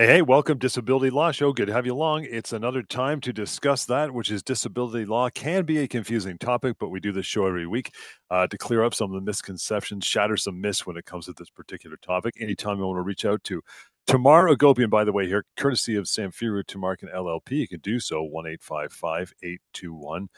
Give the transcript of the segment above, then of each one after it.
Hey, hey, welcome Disability Law Show. Good to have you along. It's another time to discuss that, which is disability law can be a confusing topic, but we do this show every week uh, to clear up some of the misconceptions, shatter some myths when it comes to this particular topic. Anytime you want to reach out to Tamar Agopian, by the way, here, courtesy of Sam Samfiru Tumarkin LLP, you can do so 1 821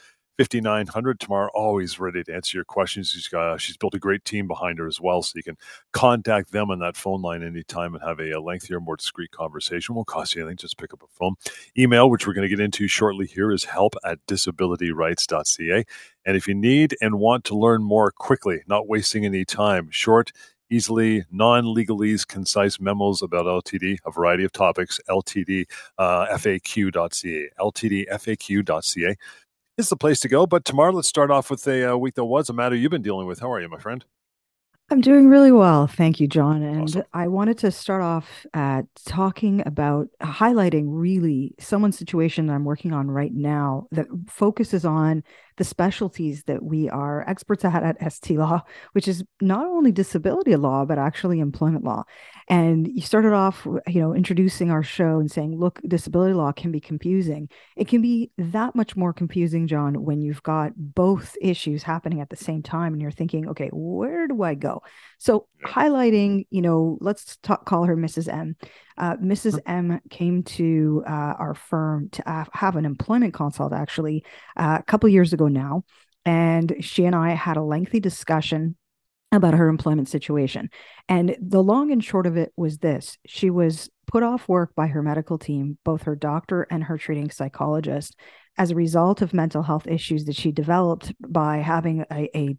5900 Tamara, always ready to answer your questions. She's got she's built a great team behind her as well so you can contact them on that phone line anytime and have a, a lengthier more discreet conversation. Won't cost you anything just pick up a phone. Email which we're going to get into shortly here is help at disabilityrights.ca and if you need and want to learn more quickly not wasting any time short easily non-legalese concise memos about ltd a variety of topics ltd uh, faq.ca ltdfaq.ca is the place to go. But Tamara, let's start off with a uh, week that was a matter you've been dealing with. How are you, my friend? I'm doing really well. Thank you, John. And Awesome. I wanted to start off at talking about highlighting really someone's situation that I'm working on right now that focuses on the specialties that we are experts at at ST Law, which is not only disability law, but actually employment law. And you started off, you know, introducing our show and saying, look, disability law can be confusing. It can be that much more confusing, John, when you've got both issues happening at the same time and you're thinking, okay, where do I go? So highlighting, you know, let's talk, call her Mrs. M. Uh, Mrs. M came to uh, our firm to have an employment consult actually uh, a couple years ago now, and she and I had a lengthy discussion about her employment situation. And the long and short of it was this: she was put off work by her medical team, both her doctor and her treating psychologist, as a result of mental health issues that she developed by having a, a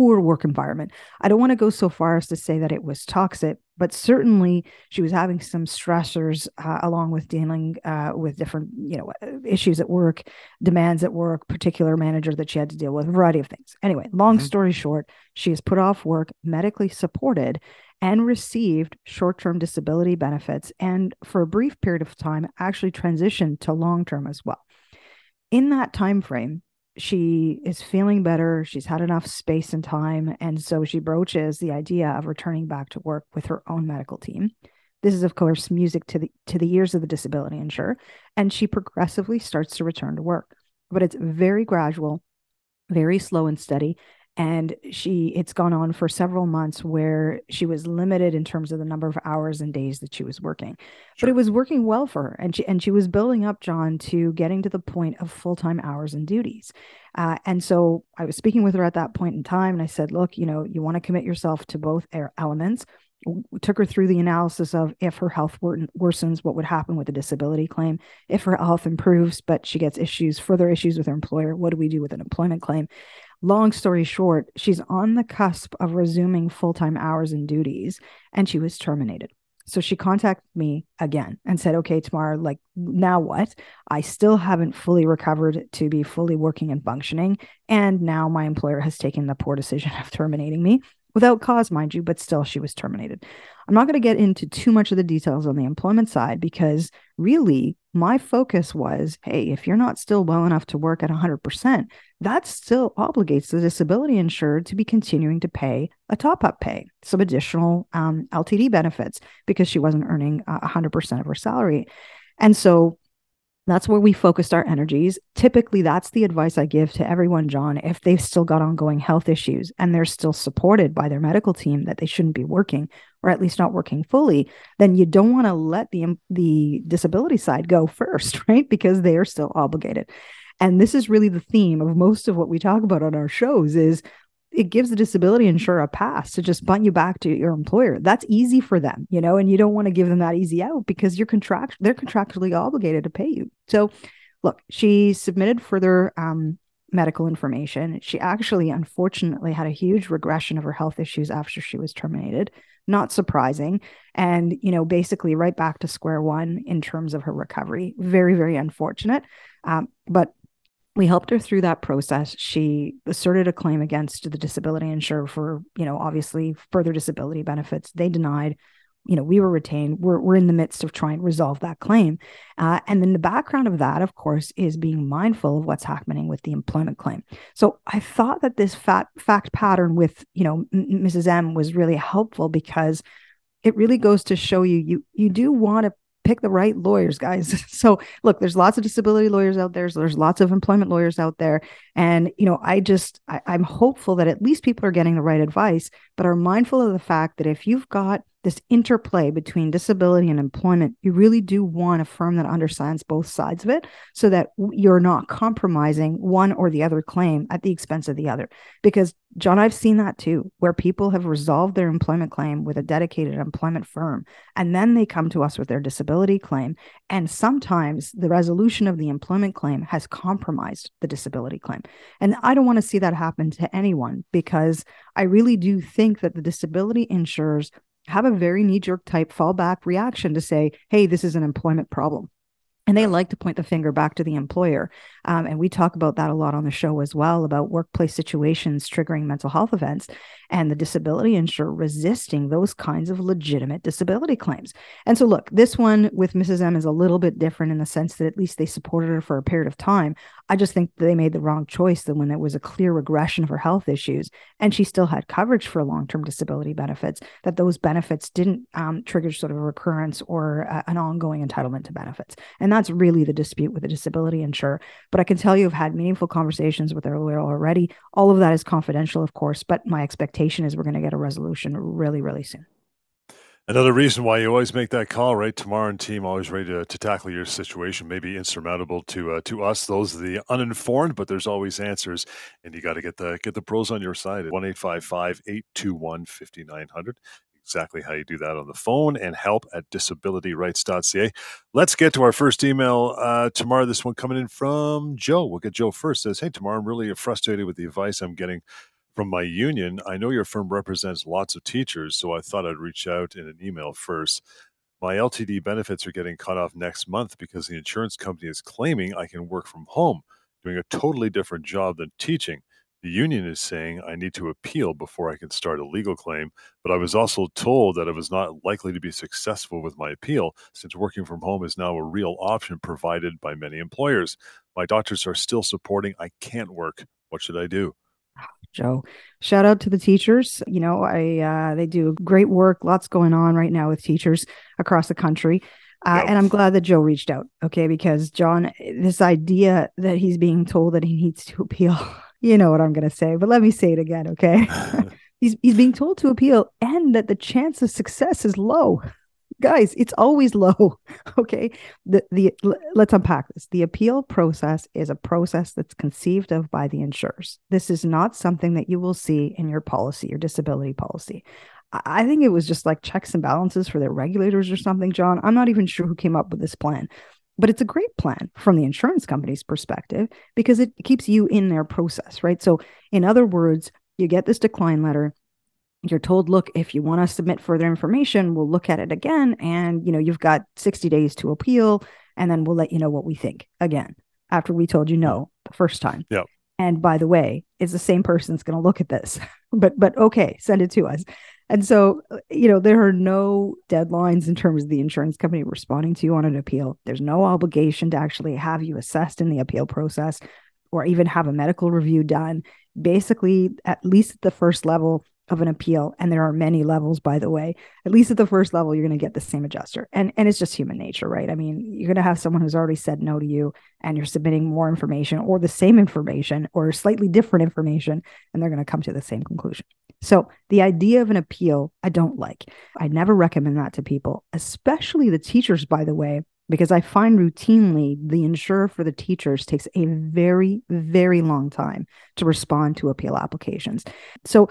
poor work environment. I don't want to go so far as to say that it was toxic, but certainly she was having some stressors uh, along with dealing uh, with different, you know, issues at work, demands at work, particular manager that she had to deal with, a variety of things. Anyway, long Mhm. story short, she is put off work, medically supported, and received short-term disability benefits, and for a brief period of time, actually transitioned to long-term as well. In that time frame, she is feeling better. She's had enough space and time. And so she broaches the idea of returning back to work with her own medical team. This is, of course, music to the to the ears of the disability insurer. And she progressively starts to return to work. But it's very gradual, very slow and steady. And she it's gone on for several months where she was limited in terms of the number of hours and days that she was working. But it was working well for her and she and she was building up john to getting to the point of full-time hours and duties. Uh, and so i was speaking with her at that point in time and i said look you know you want to commit yourself to both elements. W- took her through the analysis of if her health wor- worsens what would happen with a disability claim. If her health improves but she gets issues further issues with her employer what do we do with an employment claim long story short she's on the cusp of resuming full-time hours and duties and she was terminated so she contacted me again and said, okay, Tamara, like now what? I still haven't fully recovered to be fully working and functioning. And now my employer has taken the poor decision of terminating me without cause, mind you, but still she was terminated. I'm not going to get into too much of the details on the employment side because really my focus was hey, if you're not still well enough to work at 100%, that still obligates the disability insured to be continuing to pay a top up pay, some additional um, LTD benefits because she wasn't earning uh, 100% of her salary. And so that's where we focused our energies. Typically, that's the advice I give to everyone, John, if they've still got ongoing health issues and they're still supported by their medical team that they shouldn't be working or at least not working fully, then you don't want to let the the disability side go first, right? Because they are still obligated. And this is really the theme of most of what we talk about on our shows is it gives the disability insurer a pass to just bunt you back to your employer. That's easy for them, you know, and you don't want to give them that easy out because you're contract they're contractually obligated to pay you. So look, she submitted further um, medical information. She actually unfortunately had a huge regression of her health issues after she was terminated. Not surprising. And, you know, basically right back to square one in terms of her recovery. Very, very unfortunate. Um, but we helped her through that process. She asserted a claim against the disability insurer for, you know, obviously further disability benefits. They denied. you know, we were retained. We're, we're in the midst of trying to resolve that claim. Uh, and then the background of that, of course, is being mindful of what's happening with the employment claim. So I thought that this fat, fact pattern with, you know, Mrs. M was really helpful because it really goes to show you, you, you do want to pick the right lawyers, guys. So look, there's lots of disability lawyers out there. So there's lots of employment lawyers out there. And, you know, I just, I, I'm hopeful that at least people are getting the right advice, but are mindful of the fact that if you've got this interplay between disability and employment, you really do want a firm that understands both sides of it so that you're not compromising one or the other claim at the expense of the other. Because, John, I've seen that too, where people have resolved their employment claim with a dedicated employment firm, and then they come to us with their disability claim. And sometimes the resolution of the employment claim has compromised the disability claim. And I don't want to see that happen to anyone because I really do think that the disability insurers have a very knee jerk type fallback reaction to say, hey, this is an employment problem. And they like to point the finger back to the employer. Um, and we talk about that a lot on the show as well about workplace situations triggering mental health events and the disability insurer resisting those kinds of legitimate disability claims. And so, look, this one with Mrs. M is a little bit different in the sense that at least they supported her for a period of time. I just think they made the wrong choice that when there was a clear regression of her health issues and she still had coverage for long term disability benefits, that those benefits didn't um, trigger sort of a recurrence or uh, an ongoing entitlement to benefits. And that's really the dispute with the disability insurer. But I can tell you, I've had meaningful conversations with their lawyer already. All of that is confidential, of course, but my expectation is we're going to get a resolution really, really soon. Another reason why you always make that call, right? Tamara and team always ready to, to tackle your situation, maybe insurmountable to uh, to us, those the uninformed, but there's always answers, and you got to get the get the pros on your side at one eight five five eight two one fifty nine hundred exactly how you do that on the phone and help at disabilityrights.ca. Let's get to our first email uh, Tamara. This one coming in from Joe. We'll get Joe first. Says, Hey, Tamara I'm really frustrated with the advice I'm getting from my union. I know your firm represents lots of teachers, so I thought I'd reach out in an email first. My LTD benefits are getting cut off next month because the insurance company is claiming I can work from home, doing a totally different job than teaching. The union is saying I need to appeal before I can start a legal claim, but I was also told that I was not likely to be successful with my appeal since working from home is now a real option provided by many employers. My doctors are still supporting I can't work. What should I do? Joe. Shout out to the teachers. You know, I uh, they do great work. Lots going on right now with teachers across the country. Uh. And I'm glad that Joe reached out. Okay, because John, this idea that he's being told that he needs to appeal, you know what I'm going to say, but let me say it again. Okay, he's he's being told to appeal, and that the chance of success is low guys it's always low okay? The the let's unpack this. The appeal process is a process that's conceived of by the insurers. This is not something that you will see in your policy your disability policy. I think it was just like checks and balances for their regulators or something john. I'm not even sure who came up with this plan. But it's a great plan from the insurance company's perspective because it keeps you in their process right? So in other words you get this decline letter you're told look if you want to submit further information we'll look at it again and you know you've got 60 days to appeal and then we'll let you know what we think again after we told you no the first time. Yeah and by the way it's the same person that's going to look at this but but okay send it to us. And so you know there are no deadlines in terms of the insurance company responding to you on an appeal. There's no obligation to actually have you assessed in the appeal process or even have a medical review done. Basically at least at the first level of an appeal and there are many levels by the way. At least at the first level you're going to get the same adjuster. And and it's just human nature right? I mean you're going to have someone who's already said no to you and you're submitting more information or the same information or slightly different information and they're going to come to the same conclusion. So the idea of an appeal i don't like. I never recommend that to people especially the teachers by the way because I find routinely the insurer for the teachers takes a very, very long time to respond to appeal applications. So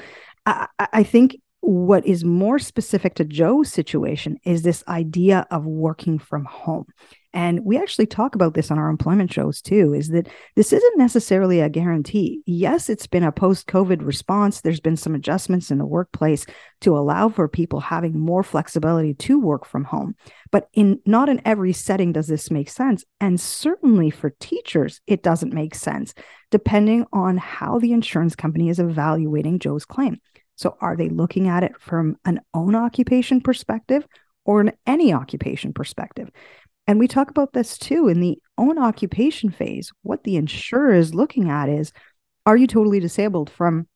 I, I think what is more specific to Joe's situation is this idea of working from home. And we actually talk about this on our employment shows too is that this isn't necessarily a guarantee. Yes, it's been a post COVID response. There's been some adjustments in the workplace to allow for people having more flexibility to work from home. But in not in every setting does this make sense. And certainly for teachers, it doesn't make sense, depending on how the insurance company is evaluating Joe's claim. So, are they looking at it from an own occupation perspective or an any occupation perspective? And we talk about this too in the own occupation phase. What the insurer is looking at is are you totally disabled from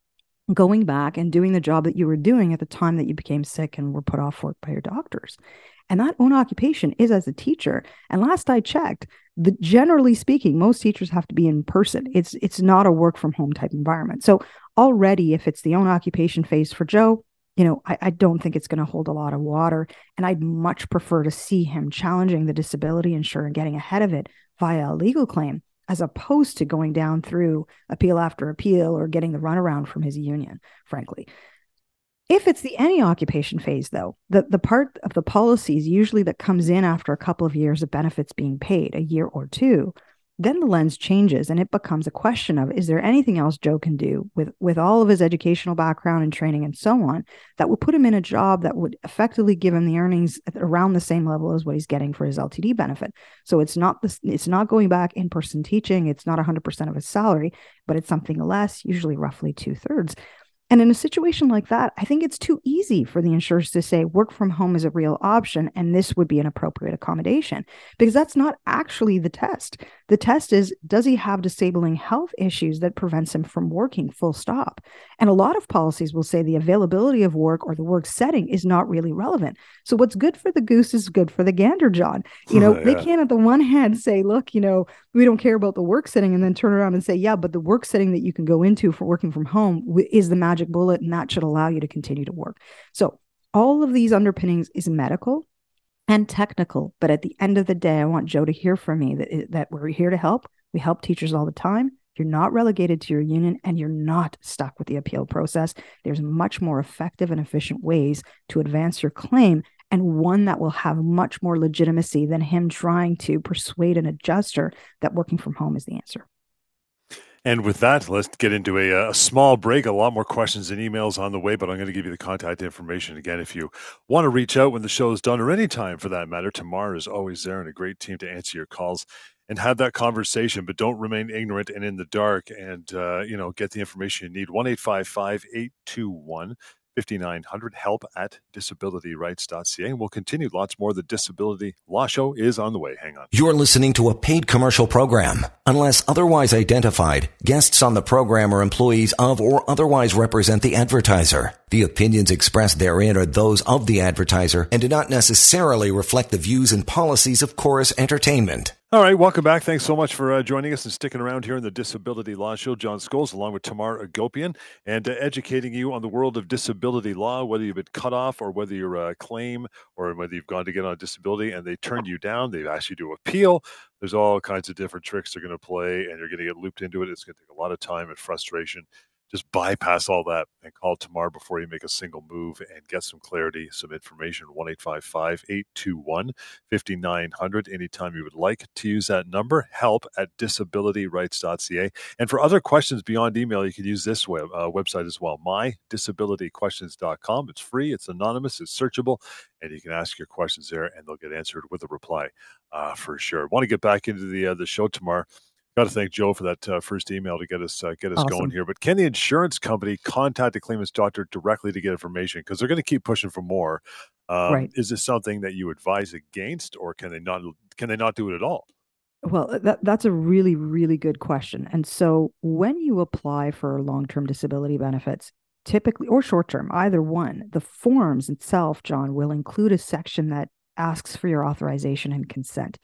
going back and doing the job that you were doing at the time that you became sick and were put off work by your doctors? And that own occupation is as a teacher. And last I checked, the generally speaking, most teachers have to be in person. It's it's not a work from home type environment. So already, if it's the own occupation phase for Joe, you know, I, I don't think it's going to hold a lot of water. And I'd much prefer to see him challenging the disability insurer and getting ahead of it via a legal claim as opposed to going down through appeal after appeal or getting the runaround from his union, frankly. If it's the any occupation phase, though, the, the part of the policies usually that comes in after a couple of years of benefits being paid, a year or two, then the lens changes and it becomes a question of is there anything else Joe can do with with all of his educational background and training and so on that would put him in a job that would effectively give him the earnings around the same level as what he's getting for his LTD benefit. So it's not this it's not going back in person teaching, it's not 100% of his salary, but it's something less, usually roughly two thirds. And in a situation like that, I think it's too easy for the insurers to say work from home is a real option and this would be an appropriate accommodation because that's not actually the test. The test is does he have disabling health issues that prevents him from working full stop? And a lot of policies will say the availability of work or the work setting is not really relevant. So what's good for the goose is good for the gander, John. You know, yeah. they can't at the one hand say, look, you know, we don't care about the work setting and then turn around and say, yeah, but the work setting that you can go into for working from home is the magic magic bullet and that should allow you to continue to work. So, all of these underpinnings is medical and technical. But at the end of the day, I want Joe to hear from me that, that we're here to help. We help teachers all the time. You're not relegated to your union and you're not stuck with the appeal process. There's much more effective and efficient ways to advance your claim and one that will have much more legitimacy than him trying to persuade an adjuster that working from home is the answer. And with that, let's get into a, uh, a, small break. A lot more questions and emails on the way, but I'm going to give you the contact information again if you want to reach out when the show is done or any time for that matter. Tamar is always there and a great team to answer your calls and have that conversation, but don't remain ignorant and in the dark and, uh, you know, get the information you need. 1 821 5900 help at disabilityrights.ca. And we'll continue. Lots more. The Disability Law Show is on the way. Hang on. You're listening to a paid commercial program. Unless otherwise identified, guests on the program are employees of or otherwise represent the advertiser. The opinions expressed therein are those of the advertiser and do not necessarily reflect the views and policies of Chorus Entertainment. All right, welcome back. Thanks so much for uh, joining us and sticking around here in the Disability Law Show. John Scholes, along with Tamar Agopian, and uh, educating you on the world of disability law, whether you've been cut off or whether you're a claim or whether you've gone to get on disability and they turned you down, they've asked you to appeal. There's all kinds of different tricks they're going to play, and you're going to get looped into it. It's going to take a lot of time and frustration just bypass all that and call Tamara before you make a single move and get some clarity, some information. 1 821 5900. Anytime you would like to use that number, help at disabilityrights.ca. And for other questions beyond email, you can use this web, uh, website as well, mydisabilityquestions.com. It's free, it's anonymous, it's searchable, and you can ask your questions there and they'll get answered with a reply uh, for sure. Want to get back into the, uh, the show Tamara got to thank Joe for that uh, first email to get us uh, get us awesome. going here. But can the insurance company contact the claimant's doctor directly to get information because they're going to keep pushing for more? Um, right. Is this something that you advise against, or can they not can they not do it at all? Well, that, that's a really, really good question. And so when you apply for long term disability benefits, typically, or short term, either one, the forms itself, John, will include a section that asks for your authorization and consent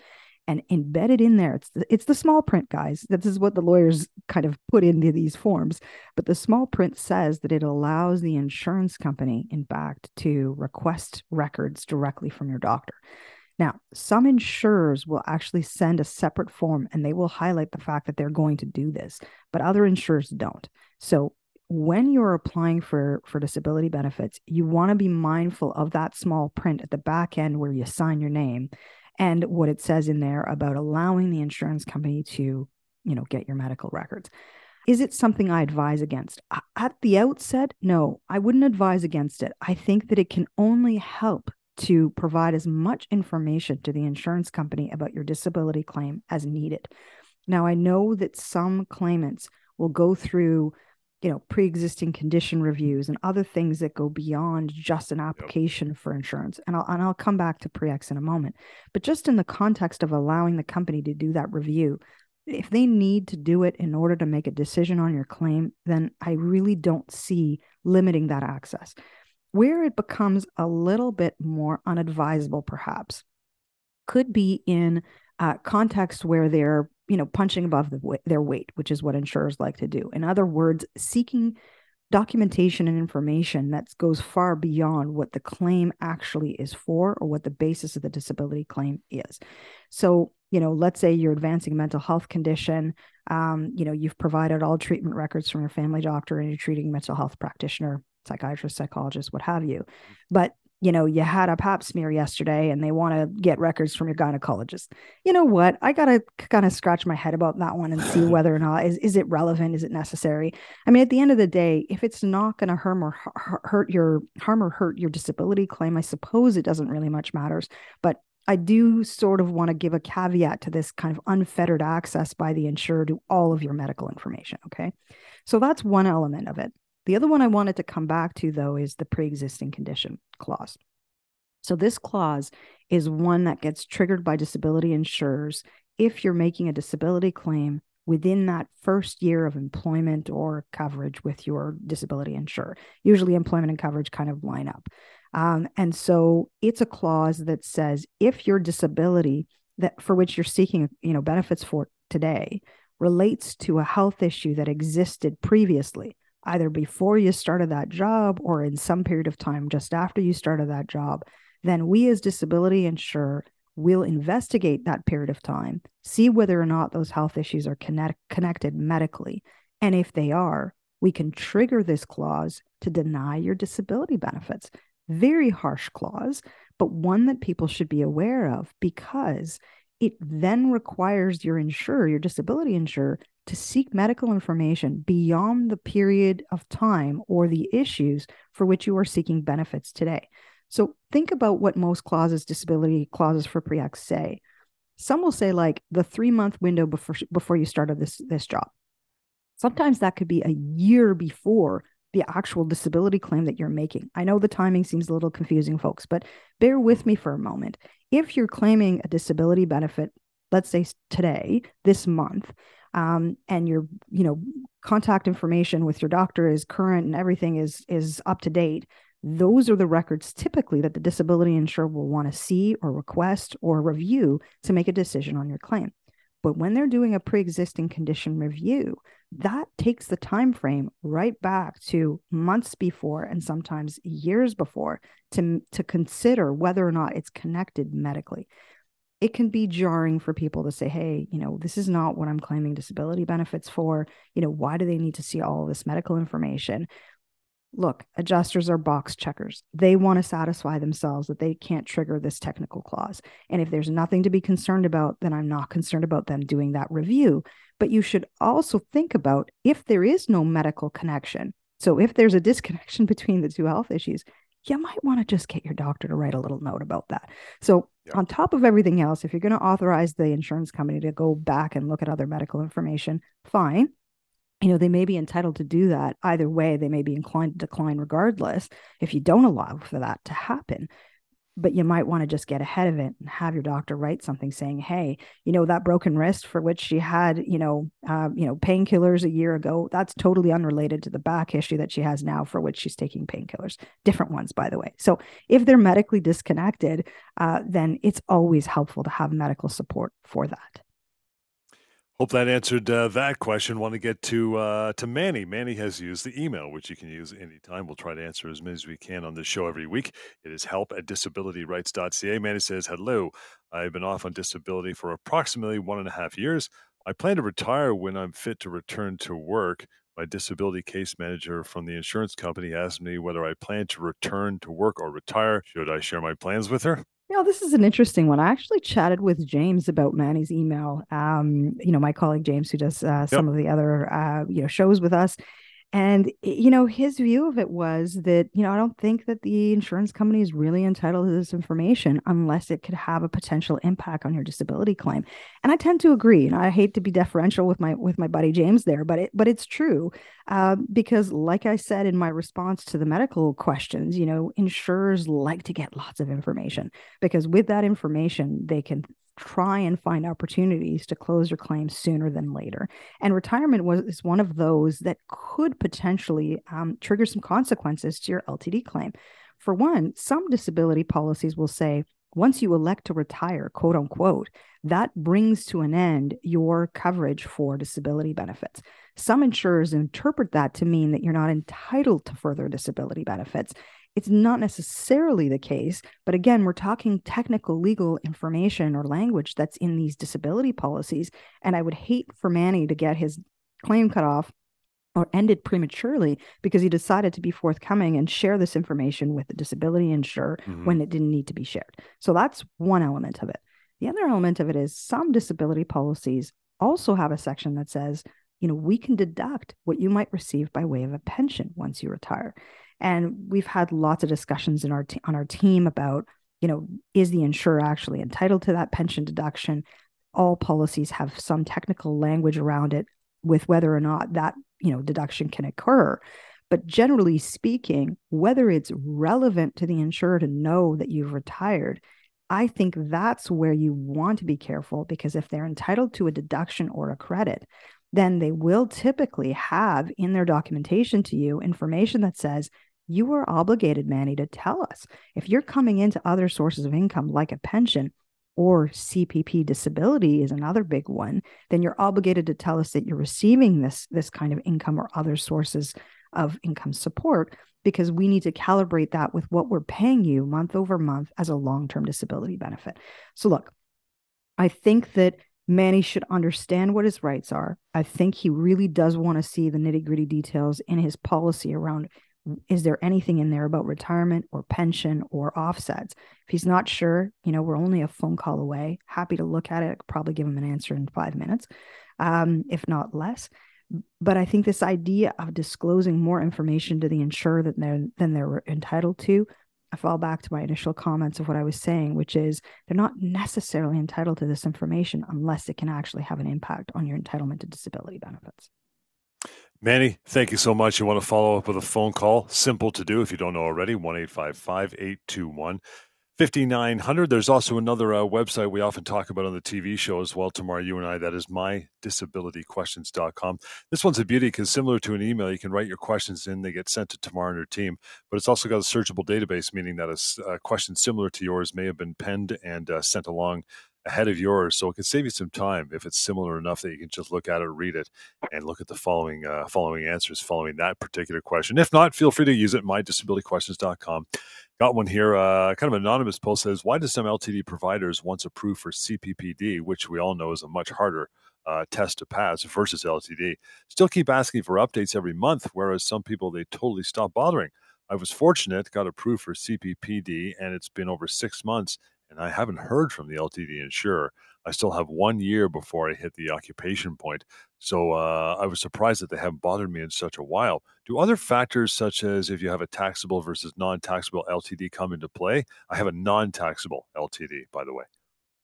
and embedded in there. It's the, it's the small print guys. This is what the lawyers kind of put into these forms. But the small print says that it allows the insurance company in fact to request records directly from your doctor. Now some insurers will actually send a separate form and they will highlight the fact that they're going to do this but other insurers don't. So when you're applying for for disability benefits you want to be mindful of that small print at the back end where you sign your name and what it says in there about allowing the insurance company to, you know, get your medical records. Is it something I advise against? At the outset, no, I wouldn't advise against it. I think that it can only help to provide as much information to the insurance company about your disability claim as needed. Now, I know that some claimants will go through you know pre-existing condition reviews and other things that go beyond just an application yep. for insurance. And I'll, and I'll come back to pre-ex in a moment. But just in the context of allowing the company to do that review if they need to do it in order to make a decision on your claim then i really don't see limiting that access. Where it becomes a little bit more unadvisable perhaps could be in uh, context where they're you know punching above the, their weight which is what insurers like to do. In other words seeking documentation and information that goes far beyond what the claim actually is for or what the basis of the disability claim is. So you know let's say you're advancing a mental health condition um, you know you've provided all treatment records from your family doctor and you're treating mental health practitioner psychiatrist psychologist what have you. But you know, you had a pap smear yesterday and they want to get records from your gynecologist. You know what? I got to kind of scratch my head about that one and see whether or not is, is it relevant? Is it necessary? I mean, at the end of the day, if it's not going to harm or hurt your harm or hurt your disability claim, I suppose it doesn't really much matters. But I do sort of want to give a caveat to this kind of unfettered access by the insurer to all of your medical information. Okay. So that's one element of it. The other one I wanted to come back to, though, is the pre existing condition clause. So, this clause is one that gets triggered by disability insurers if you're making a disability claim within that first year of employment or coverage with your disability insurer. Usually, employment and coverage kind of line up. Um, and so, it's a clause that says if your disability that for which you're seeking, you know, benefits for today relates to a health issue that existed previously, either before you started that job or in some period of time just after you started that job, then we as disability insurer will investigate that period of time, see whether or not those health issues are connect- connected medically. And if they are, we can trigger this clause to deny your disability benefits. Very harsh clause, but one that people should be aware of because it then requires your insurer, your disability insurer, to seek medical information beyond the period of time or the issues for which you are seeking benefits today. So think about what most clauses, disability clauses for pre-ex say. Some will say like the three month window before before you started this this job. Sometimes that could be a year before the actual disability claim that you're making. I know the timing seems a little confusing, folks, but bear with me for a moment. If you're claiming a disability benefit, let's say today, this month, um, and your you know contact information with your doctor is current and everything is is up to date those are the records typically that the disability insurer will want to see or request or review to make a decision on your claim. But when they're doing a pre-existing condition review that takes the time frame right back to months before and sometimes years before to, to consider whether or not it's connected medically it can be jarring for people to say, hey, you know, this is not what I'm claiming disability benefits for. You know, why do they need to see all this medical information? Look, adjusters are box checkers. They want to satisfy themselves that they can't trigger this technical clause. And if there's nothing to be concerned about, then I'm not concerned about them doing that review. But you should also think about if there is no medical connection. So if there's a disconnection between the two health issues, you might want to just get your doctor to write a little note about that. So, yeah. on top of everything else, if you're going to authorize the insurance company to go back and look at other medical information, fine. You know, they may be entitled to do that. Either way, they may be inclined to decline regardless if you don't allow for that to happen but you might want to just get ahead of it and have your doctor write something saying hey you know that broken wrist for which she had you know uh, you know painkillers a year ago that's totally unrelated to the back issue that she has now for which she's taking painkillers. Different ones by the way. So if they're medically disconnected uh, then it's always helpful to have medical support for that Hope that answered uh, that question. Want to get to uh, to Manny. Manny has used the email, which you can use anytime. We'll try to answer as many as we can on this show every week. It is help at disabilityrights.ca. Manny says, Hello, I've been off on disability for approximately one and a half years. I plan to retire when I'm fit to return to work. My disability case manager from the insurance company asked me whether I plan to return to work or retire. Should I share my plans with her? You know, this is an interesting one. I actually chatted with James about Manny's email. Um, you know, my colleague James, who does uh, some yep. of the other uh, you know shows with us, And, you know, his view of it was that, you know, I don't think that the insurance company is really entitled to this information unless it could have a potential impact on your disability claim. And I tend to agree. And I hate to be deferential with my with my buddy James there, but it but it's true. Uh, because like I said in my response to the medical questions, you know, insurers like to get lots of information because with that information, they can try and find opportunities to close your claim sooner than later. And retirement was is one of those that could potentially um, trigger some consequences to your LTD claim. For one, some disability policies will say once you elect to retire, quote unquote, that brings to an end your coverage for disability benefits. Some insurers interpret that to mean that you're not entitled to further disability benefits. It's not necessarily the case, but again, we're talking technical legal information or language that's in these disability policies. And I would hate for Manny to get his claim cut off or ended prematurely because he decided to be forthcoming and share this information with the disability insurer mm-hmm. when it didn't need to be shared. So that's one element of it. The other element of it is some disability policies also have a section that says, you know, we can deduct what you might receive by way of a pension once you retire. And we've had lots of discussions in our t- on our team about, you know, is the insurer actually entitled to that pension deduction? All policies have some technical language around it with whether or not that, you know, deduction can occur. But generally speaking, whether it's relevant to the insurer to know that you've retired, I think that's where you want to be careful because if they're entitled to a deduction or a credit, then they will typically have in their documentation to you information that says you are obligated, Manny, to tell us if you're coming into other sources of income like a pension or CPP disability is another big one, then you're obligated to tell us that you're receiving this, this kind of income or other sources of income support because we need to calibrate that with what we're paying you month over month as a long term disability benefit. So, look, I think that Manny should understand what his rights are. I think he really does want to see the nitty gritty details in his policy around is there anything in there about retirement or pension or offsets? If he's not sure, you know, we're only a phone call away. Happy to look at it. probably give him an answer in five minutes, um, if not less. But I think this idea of disclosing more information to the insurer than they're than they're entitled to, I fall back to my initial comments of what I was saying, which is they're not necessarily entitled to this information unless it can actually have an impact on your entitlement to disability benefits. Manny, thank you so much. You want to follow up with a phone call? Simple to do if you don't know already 1 821 5900. There's also another uh, website we often talk about on the TV show as well, Tamara, you and I. That is mydisabilityquestions.com. This one's a beauty because similar to an email, you can write your questions in, they get sent to Tamara and her team. But it's also got a searchable database, meaning that a, a question similar to yours may have been penned and uh, sent along ahead of yours. So it can save you some time if it's similar enough that you can just look at it, read it, and look at the following uh, following answers following that particular question. If not, feel free to use it. MyDisabilityQuestions.com. Got one here. Uh, kind of anonymous post says, "Why do some LTD providers once approved for CPPD, which we all know is a much harder uh, test to pass versus LTD, still keep asking for updates every month, whereas some people they totally stop bothering?" I was fortunate, got approved for CPPD, and it's been over six months, and I haven't heard from the LTD insurer. I still have one year before I hit the occupation point. So uh, I was surprised that they haven't bothered me in such a while. Do other factors, such as if you have a taxable versus non taxable LTD, come into play? I have a non taxable LTD, by the way.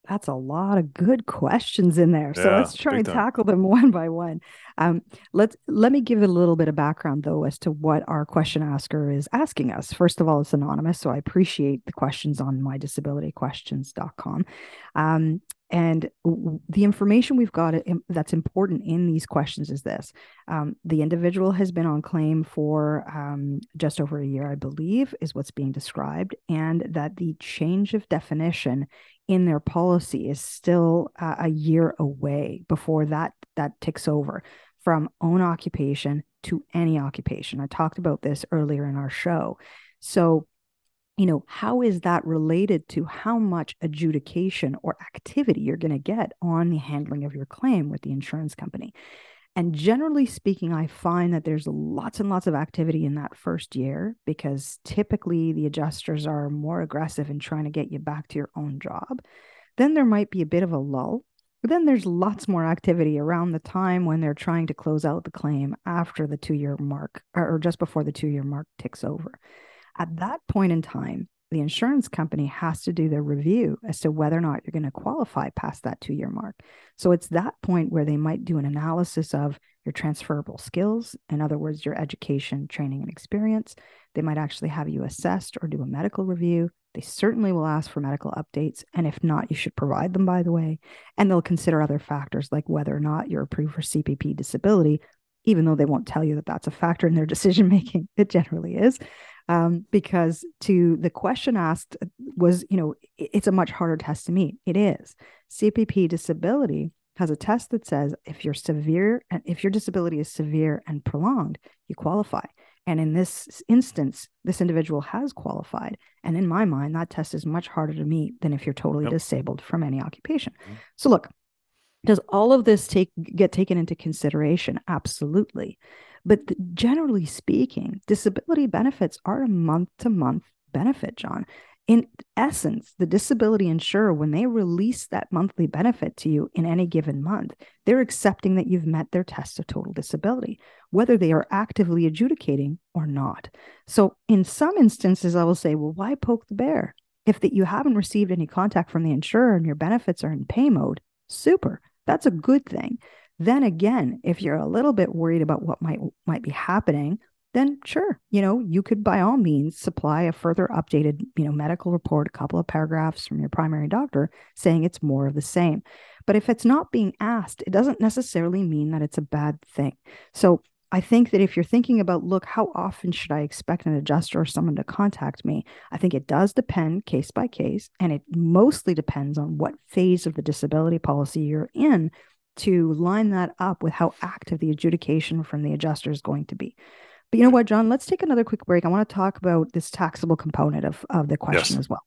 That's a lot of good questions in there. So yeah, let's try and time. tackle them one by one. Um, let's let me give a little bit of background though as to what our question asker is asking us. First of all, it's anonymous, so I appreciate the questions on mydisabilityquestions.com. Um, and the information we've got that's important in these questions is this um, the individual has been on claim for um, just over a year, I believe, is what's being described, and that the change of definition in their policy is still uh, a year away before that that ticks over from own occupation to any occupation. I talked about this earlier in our show. So, you know, how is that related to how much adjudication or activity you're going to get on the handling of your claim with the insurance company? And generally speaking, I find that there's lots and lots of activity in that first year because typically the adjusters are more aggressive in trying to get you back to your own job. Then there might be a bit of a lull But then there's lots more activity around the time when they're trying to close out the claim after the two year mark or just before the two year mark ticks over. At that point in time, the insurance company has to do their review as to whether or not you're going to qualify past that two year mark. So it's that point where they might do an analysis of your transferable skills, in other words, your education, training, and experience. They might actually have you assessed or do a medical review. They certainly will ask for medical updates. And if not, you should provide them, by the way. And they'll consider other factors like whether or not you're approved for CPP disability, even though they won't tell you that that's a factor in their decision making. It generally is um, because to the question asked was, you know, it's a much harder test to meet. It is. CPP disability has a test that says if you're severe and if your disability is severe and prolonged, you qualify. And in this instance, this individual has qualified. And in my mind, that test is much harder to meet than if you're totally yep. disabled from any occupation. Mm-hmm. So look, does all of this take get taken into consideration? Absolutely. But generally speaking, disability benefits are a month to month benefit, John. In essence, the disability insurer, when they release that monthly benefit to you in any given month, they're accepting that you've met their test of total disability, whether they are actively adjudicating or not. So, in some instances, I will say, well, why poke the bear? If that you haven't received any contact from the insurer and your benefits are in pay mode, super. That's a good thing. Then again, if you're a little bit worried about what might might be happening, then sure, you know, you could by all means supply a further updated, you know, medical report, a couple of paragraphs from your primary doctor saying it's more of the same. But if it's not being asked, it doesn't necessarily mean that it's a bad thing. So I think that if you're thinking about, look, how often should I expect an adjuster or someone to contact me? I think it does depend case by case, and it mostly depends on what phase of the disability policy you're in to line that up with how active the adjudication from the adjuster is going to be. But you know what, John? Let's take another quick break. I want to talk about this taxable component of, of the question yes. as well.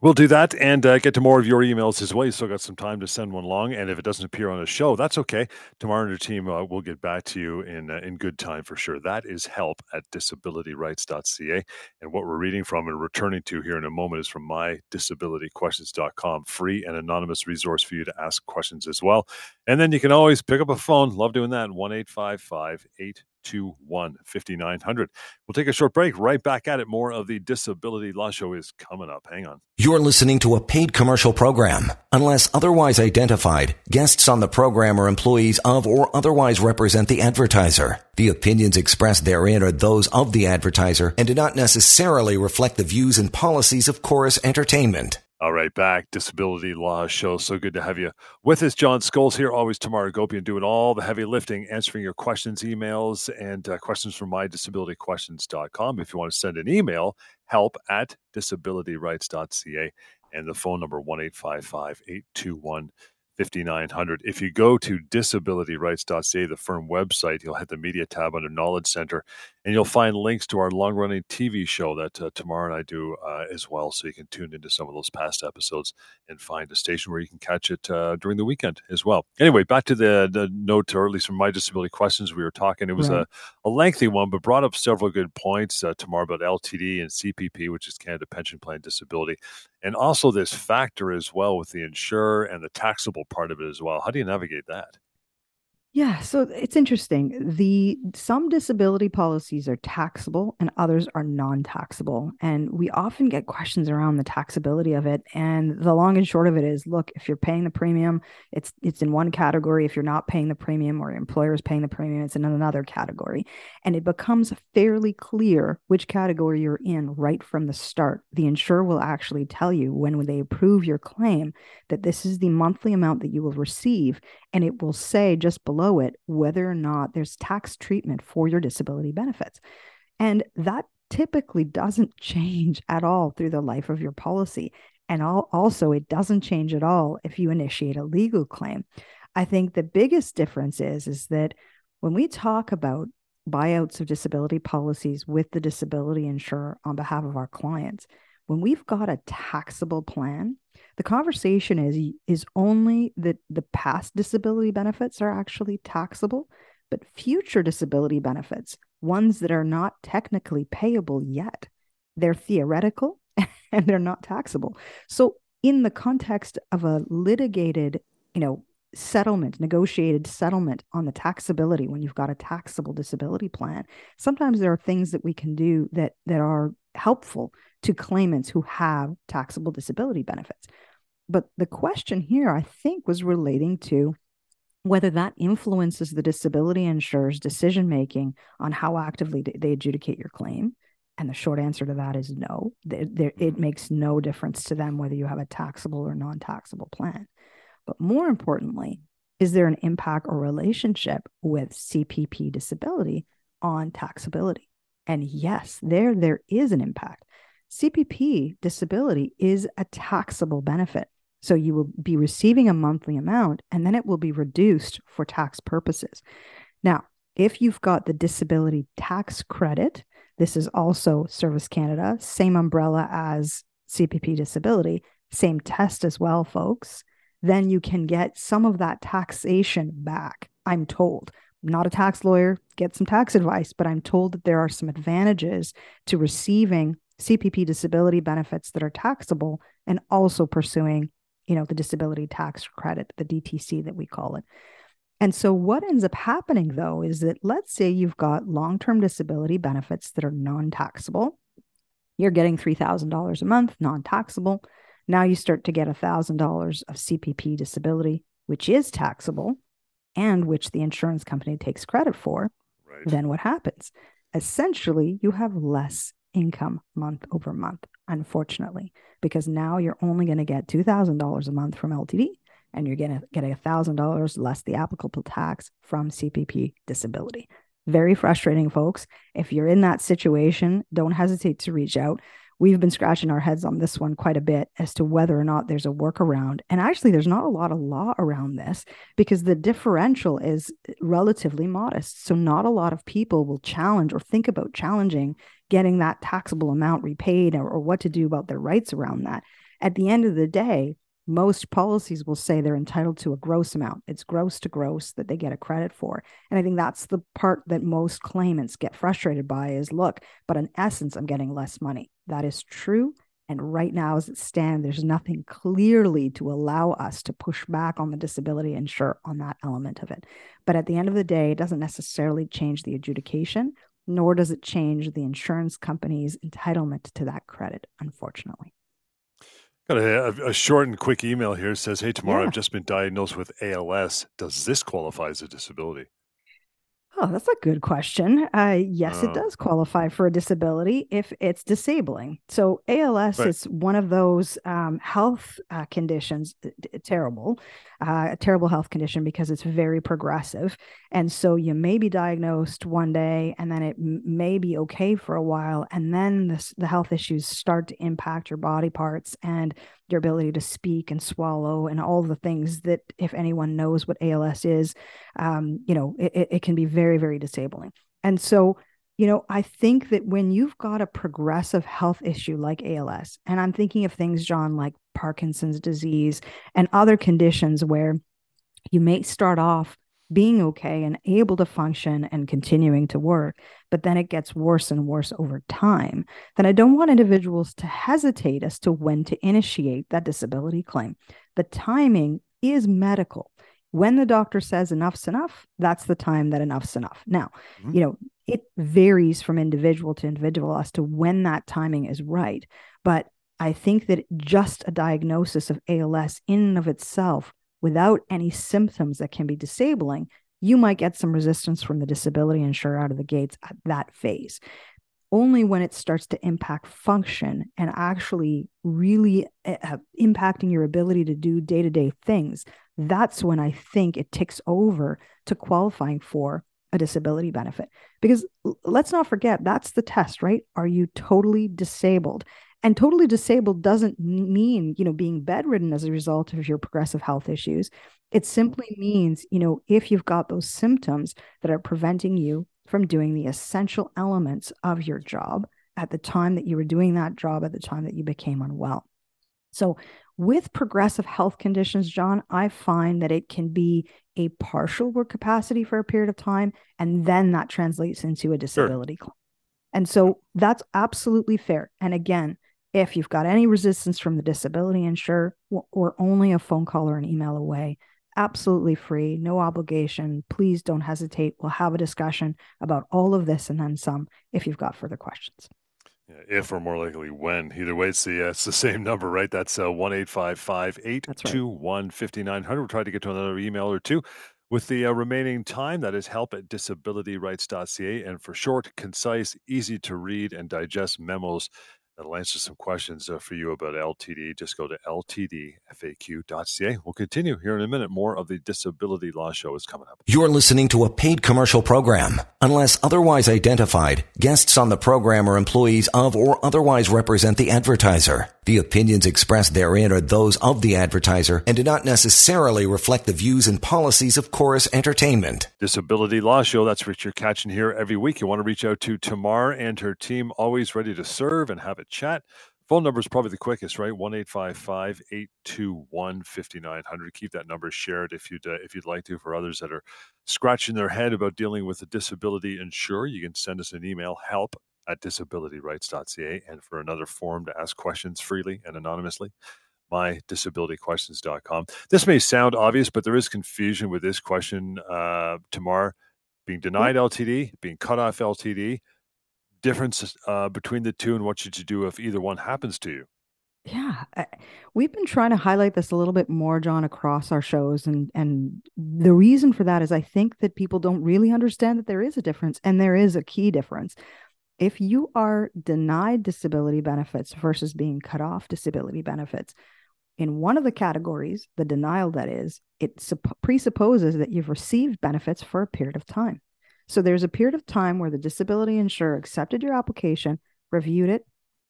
We'll do that and uh, get to more of your emails as well. You still got some time to send one along, and if it doesn't appear on the show, that's okay. Tamara, and your team uh, will get back to you in uh, in good time for sure. That is help at disabilityrights.ca, and what we're reading from and returning to here in a moment is from mydisabilityquestions.com, free and anonymous resource for you to ask questions as well. And then you can always pick up a phone. Love doing that. One eight five five eight 821 5900. We'll take a short break. Right back at it. More of the Disability Law Show is coming up. Hang on. You're listening to a paid commercial program. Unless otherwise identified, guests on the program are employees of or otherwise represent the advertiser. The opinions expressed therein are those of the advertiser and do not necessarily reflect the views and policies of Chorus Entertainment. All right, back Disability Law Show. So good to have you with us, John Scholes here. Always Tamara Gopian doing all the heavy lifting, answering your questions, emails, and uh, questions from mydisabilityquestions.com. If you want to send an email, help at disabilityrights.ca and the phone number one eight five five eight two one. 5900. If you go to disabilityrights.ca, the firm website, you'll hit the media tab under Knowledge Center and you'll find links to our long running TV show that uh, Tamara and I do uh, as well. So you can tune into some of those past episodes and find a station where you can catch it uh, during the weekend as well. Anyway, back to the, the note, or at least from my disability questions we were talking. It was right. a, a lengthy one, but brought up several good points, uh, Tamara, about LTD and CPP, which is Canada Pension Plan Disability and also this factor as well with the insurer and the taxable part of it as well. How do you navigate that? Yeah, so it's interesting. The some disability policies are taxable and others are non-taxable. And we often get questions around the taxability of it. And the long and short of it is, look, if you're paying the premium, it's it's in one category. If you're not paying the premium or your employer is paying the premium, it's in another category. And it becomes fairly clear which category you're in right from the start. The insurer will actually tell you when they approve your claim that this is the monthly amount that you will receive and it will say just below it whether or not there's tax treatment for your disability benefits. And that typically doesn't change at all through the life of your policy. And also, it doesn't change at all if you initiate a legal claim. I think the biggest difference is, is that when we talk about buyouts of disability policies with the disability insurer on behalf of our clients, when we've got a taxable plan, the conversation is is only that the past disability benefits are actually taxable, but future disability benefits, ones that are not technically payable yet, they're theoretical and they're not taxable. So in the context of a litigated you know, settlement, negotiated settlement on the taxability when you've got a taxable disability plan. Sometimes there are things that we can do that that are helpful to claimants who have taxable disability benefits. But the question here, I think, was relating to whether that influences the disability insurer's decision making on how actively they adjudicate your claim. And the short answer to that is no. it mm-hmm. makes no difference to them whether you have a taxable or non taxable plan. But more importantly, is there an impact or relationship with CPP disability on taxability? And yes, there there is an impact. CPP disability is a taxable benefit. So you will be receiving a monthly amount and then it will be reduced for tax purposes. Now, if you've got the disability tax credit, this is also Service Canada, same umbrella as CPP disability, same test as well, folks. Then you can get some of that taxation back. I'm told. I'm not a tax lawyer, get some tax advice, but I'm told that there are some advantages to receiving CPP disability benefits that are taxable and also pursuing you know, the disability tax credit, the DTC that we call it. And so, what ends up happening though is that let's say you've got long term disability benefits that are non taxable. You're getting $3,000 a month, non taxable. Now you start to get $1,000 of CPP disability, which is taxable and which the insurance company takes credit for. Right. Then what happens? Essentially, you have less income month over month, unfortunately, because now you're only going to get $2,000 a month from LTD and you're going to get $1,000 less the applicable tax from CPP disability. Very frustrating, folks. If you're in that situation, don't hesitate to reach out we've been scratching our heads on this one quite a bit as to whether or not there's a workaround. And actually, there's not a lot of law around this because the differential is relatively modest. So, not a lot of people will challenge or think about challenging getting that taxable amount repaid or, or what to do about their rights around that. At the end of the day, most policies will say they're entitled to a gross amount. It's gross to gross that they get a credit for. And I think that's the part that most claimants get frustrated by is look, but in essence, I'm getting less money. That is true. And right now, as it stands, there's nothing clearly to allow us to push back on the disability insurer on that element of it. But at the end of the day, it doesn't necessarily change the adjudication, nor does it change the insurance company's entitlement to that credit, unfortunately. Got a, a, short and quick email here it says, "Hey, Tamara yeah. I've just been diagnosed with ALS. Does this qualify as a disability?" Oh, that's a good question. Uh, yes, it oh. does qualify for a disability if it's disabling. So ALS right. is one of those um, health uh, conditions, terrible, uh, a terrible health condition because it's very progressive. And so you may be diagnosed one day and then it may be okay for a while. And then this, the health issues start to impact your body parts and your ability to speak and swallow and all the things that if anyone knows what als is um, you know it, it can be very very disabling. And so you know i think that when you've got a progressive health issue like als and i'm thinking of things john like parkinson's disease and other conditions where you may start off being okay and able to function and continuing to work, but then it gets worse and worse over time, then I don't want individuals to hesitate as to when to initiate that disability claim. The timing is medical. When the doctor says enough's enough, that's the time that enough's enough. Now, mm-hmm. you know, it varies from individual to individual as to when that timing is right. But I think that just a diagnosis of ALS in and of itself without any symptoms that can be disabling, you might get some resistance from the disability insurer out of the gates at that phase. Only when it starts to impact function and actually really uh, impacting your ability to do day to day things, that's when I think it ticks over to qualifying for a disability benefit. Because let's not forget, that's the test, right? Are you totally disabled? And totally disabled doesn't mean, you know, being bedridden as a result of your progressive health issues. It simply means, you know, if you've got those symptoms that are preventing you from doing the essential elements of your job at the time that you were doing that job, at the time that you became unwell. So, with progressive health conditions, John, I find that it can be a partial work capacity for a period of time, and then that translates into a disability sure. claim. And so that's absolutely fair. And again, if you've got any resistance from the disability insurer, we're only a phone call or an email away. absolutely free, no obligation. Please don't hesitate. We'll have a discussion about all of this and then some if you've got further questions. Yeah, if or more likely when. Either way, it's the, uh, it's the same number, right? That's uh, 1 821 5900. We'll try to get to another email or two. With the uh, remaining time, that is help at disabilityrights.ca. And for short, concise, easy to read and digest memos that'll answer some questions uh, for you about LTD. Just go to ltdfaq.ca. We'll continue here in a minute. More of the Disability Law Show is coming up. You're listening to a paid commercial program. Unless otherwise identified, guests on the program are employees of or otherwise represent the advertiser. The opinions expressed therein are those of the advertiser and do not necessarily reflect the views and policies of Chorus Entertainment. Disability Law Show. That's what you're catching here every week. You want to reach out to Tamar and her team, always ready to serve and have a chat. Phone number is probably the quickest, right? One eight five five eight two one fifty nine hundred. Keep that number shared if you'd uh, if you'd like to. For others that are scratching their head about dealing with a disability insurer, you can send us an email help at disabilityrights.ca and for another forum to ask questions freely and anonymously mydisabilityquestions.com. This may sound obvious, but there is confusion with this question, uh, Tamar. Being denied LTD, being cut off LTD, difference uh, between the two, and what should you do if either one happens to you? Yeah, we've been trying to highlight this a little bit more, John, across our shows, and and the reason for that is I think that people don't really understand that there is a difference, and there is a key difference if you are denied disability benefits versus being cut off disability benefits, in one of the categories, the denial that is, it presupposes that you've received benefits for a period of time. So there's a period of time where the disability insurer accepted your application, reviewed it,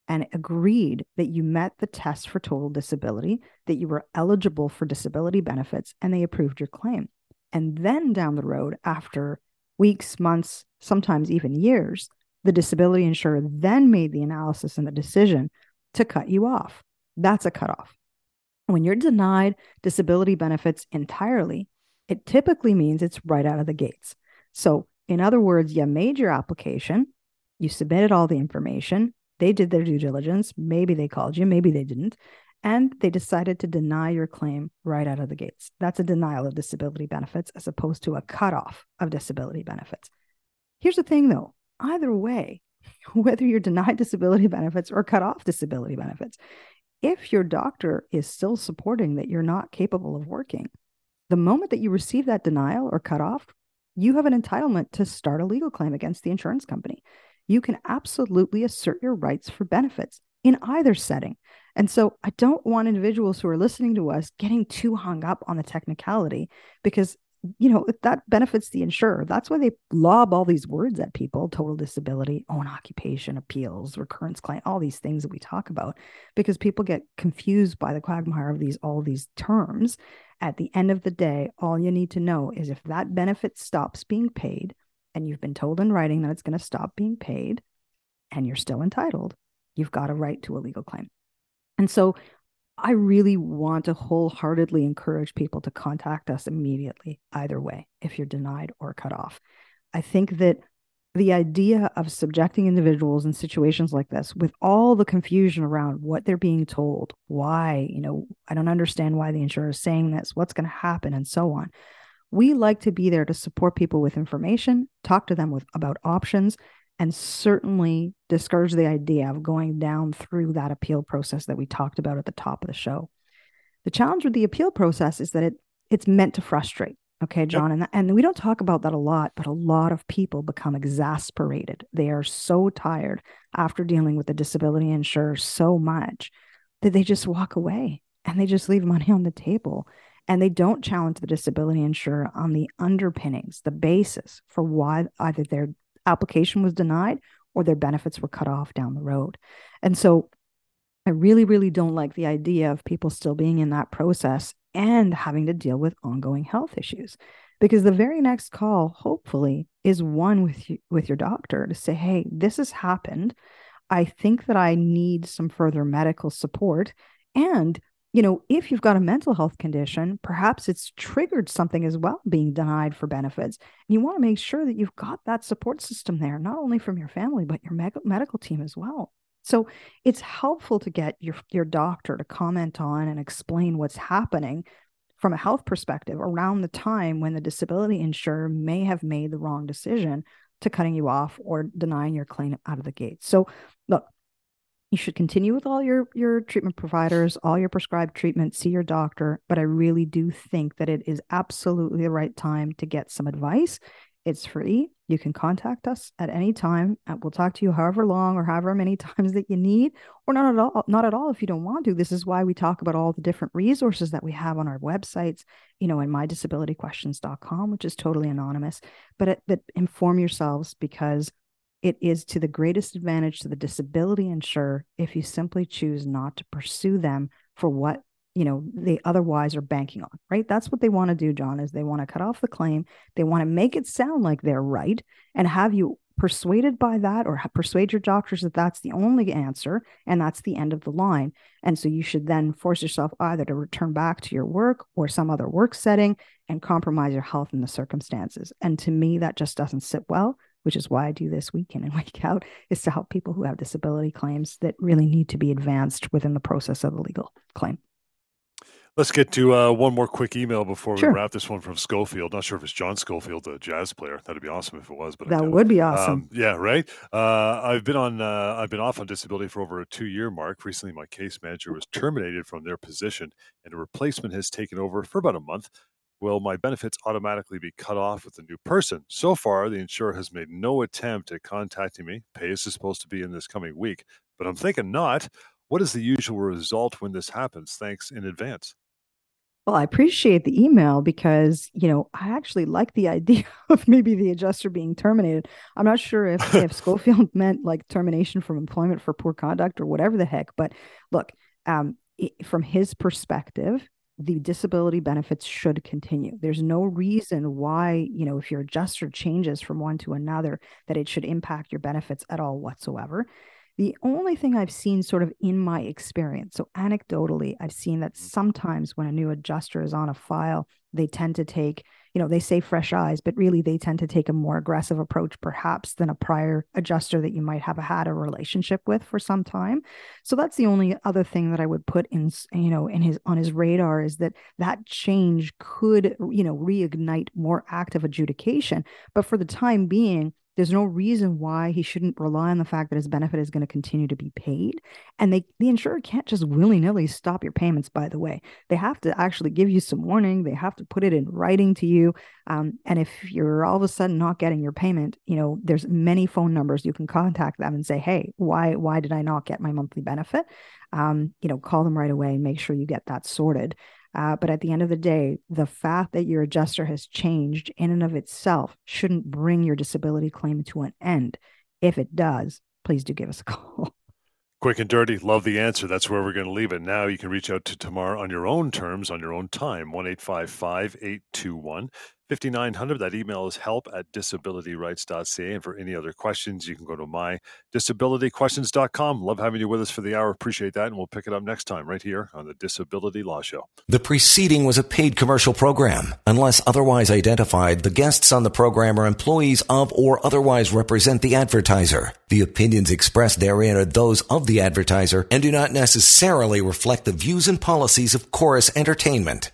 and agreed that you met the test for total disability, that you were eligible for disability benefits, and they approved your claim. And then down the road, after weeks, months, sometimes even years, the disability insurer then made the analysis and the decision to cut you off. That's a cutoff. When you're denied disability benefits entirely, it typically means it's right out of the gates. So, in other words, you made your application, you submitted all the information, they did their due diligence, maybe they called you, maybe they didn't, and they decided to deny your claim right out of the gates. That's a denial of disability benefits as opposed to a cutoff of disability benefits. Here's the thing though either way, whether you're denied disability benefits or cut off disability benefits, if your doctor is still supporting that you're not capable of working, the moment that you receive that denial or cut off, you have an entitlement to start a legal claim against the insurance company. You can absolutely assert your rights for benefits in either setting. And so I don't want individuals who are listening to us getting too hung up on the technicality because you know, that benefits the insurer. That's why they lob all these words at people total disability, own occupation, appeals, recurrence client, all these things that we talk about, because people get confused by the quagmire of these, all these terms. At the end of the day, all you need to know is if that benefit stops being paid and you've been told in writing that it's going to stop being paid and you're still entitled, you've got a right to a legal claim. And so I really want to wholeheartedly encourage people to contact us immediately, either way, if you're denied or cut off. I think that the idea of subjecting individuals in situations like this with all the confusion around what they're being told, why, you know, I don't understand why the insurer is saying this, what's going to happen, and so on. We like to be there to support people with information, talk to them with about options, and certainly discourage the idea of going down through that appeal process that we talked about at the top of the show. The challenge with the appeal process is that it it's meant to frustrate. Okay, John, and and we don't talk about that a lot, but a lot of people become exasperated. They are so tired after dealing with the disability insurer so much that they just walk away and they just leave money on the table and they don't challenge the disability insurer on the underpinnings, the basis for why either their application was denied or their benefits were cut off down the road. And so I really, really don't like the idea of people still being in that process and having to deal with ongoing health issues. Because the very next call, hopefully, is one with you, with your doctor to say, "Hey, this has happened. I think that I need some further medical support, and you know, if you've got a mental health condition, perhaps it's triggered something as well being denied for benefits. And you want to make sure that you've got that support system there, not only from your family, but your med- medical team as well. So it's helpful to get your, your doctor to comment on and explain what's happening from a health perspective around the time when the disability insurer may have made the wrong decision to cutting you off or denying your claim out of the gate. So, look, you should continue with all your your treatment providers, all your prescribed treatment, see your doctor, but I really do think that it is absolutely the right time to get some advice. It's free. You can contact us at any time. Uh, we'll talk to you however long or however many times that you need, or not at all. Not at all if you don't want to. This is why we talk about all the different resources that we have on our websites. You know, in mydisabilityquestions.com, which is totally anonymous. But it, but inform yourselves because it is to the greatest advantage to the disability insurer if you simply choose not to pursue them for what you know they otherwise are banking on right? That's what they want to do john is they want to cut off the claim. They want to make it sound like they're right and have you persuaded by that or persuade your doctors that that's the only answer and that's the end of the line. And so you should then force yourself either to return back to your work or some other work setting and compromise your health in the circumstances. And to me that just doesn't sit well which is why I do this week in and week out, is to help people who have disability claims that really need to be advanced within the process of the legal claim. Let's get to uh, one more quick email before sure. we wrap this one from Schofield. Not sure if it's John Scofield, the jazz player. That'd be awesome if it was. But that would be awesome. Um, yeah, right. Uh, I've been on. Uh, I've been off on disability for over a two-year mark. Recently, my case manager was terminated from their position, and a replacement has taken over for about a month. Will my benefits automatically be cut off with the new person? So far, the insurer has made no attempt at contacting me. Pay is supposed to be in this coming week, but I'm thinking not. What is the usual result when this happens? Thanks in advance. Well, I appreciate the email because, you know, I actually like the idea of maybe the adjuster being terminated. I'm not sure if, if Schofield meant like termination from employment for poor conduct or whatever the heck, but look, um, from his perspective, the disability benefits should continue. There's no reason why, you know, if your adjuster changes from one to another, that it should impact your benefits at all whatsoever. The only thing I've seen, sort of in my experience, so anecdotally, I've seen that mm. sometimes when a new adjuster is on a file, they tend to take, you know, they say fresh eyes, but really they tend to take a more aggressive approach, perhaps, than a prior adjuster that you might have had a relationship with for some time. So that's the only other thing that I would put in, you know, in his on his radar is that that change could, you know, reignite more active adjudication. But for the time being, there's no reason why he shouldn't rely on the fact that his benefit is going to continue to be paid. And they the insurer can't just willy-nilly stop your payments, by the way. They have to actually give you some warning. They have to put it in writing to you. Um, and if you're all of a sudden not getting your payment, you know, there's many phone numbers you can contact them and say, hey, why why did I not get my monthly benefit? Um, you know, call them right away and make sure you get that sorted. Uh, but at the end of the day, the fact that your adjuster has changed in and of itself shouldn't bring your disability claim to an end. If it does, please do give us a call. Quick and dirty. Love the answer. That's where we're going to leave it. Now you can reach out to Tamar on your own terms, on your own time. 1 821 5900. That email is help at disabilityrights.ca. And for any other questions, you can go to mydisabilityquestions.com. Love having you with us for the hour. Appreciate that. And we'll pick it up next time right here on the Disability Law Show. The preceding was a paid commercial program. Unless otherwise identified, the guests on the program are employees of or otherwise represent the advertiser. The opinions expressed therein are those of the advertiser and do not necessarily reflect the views and policies of Chorus Entertainment.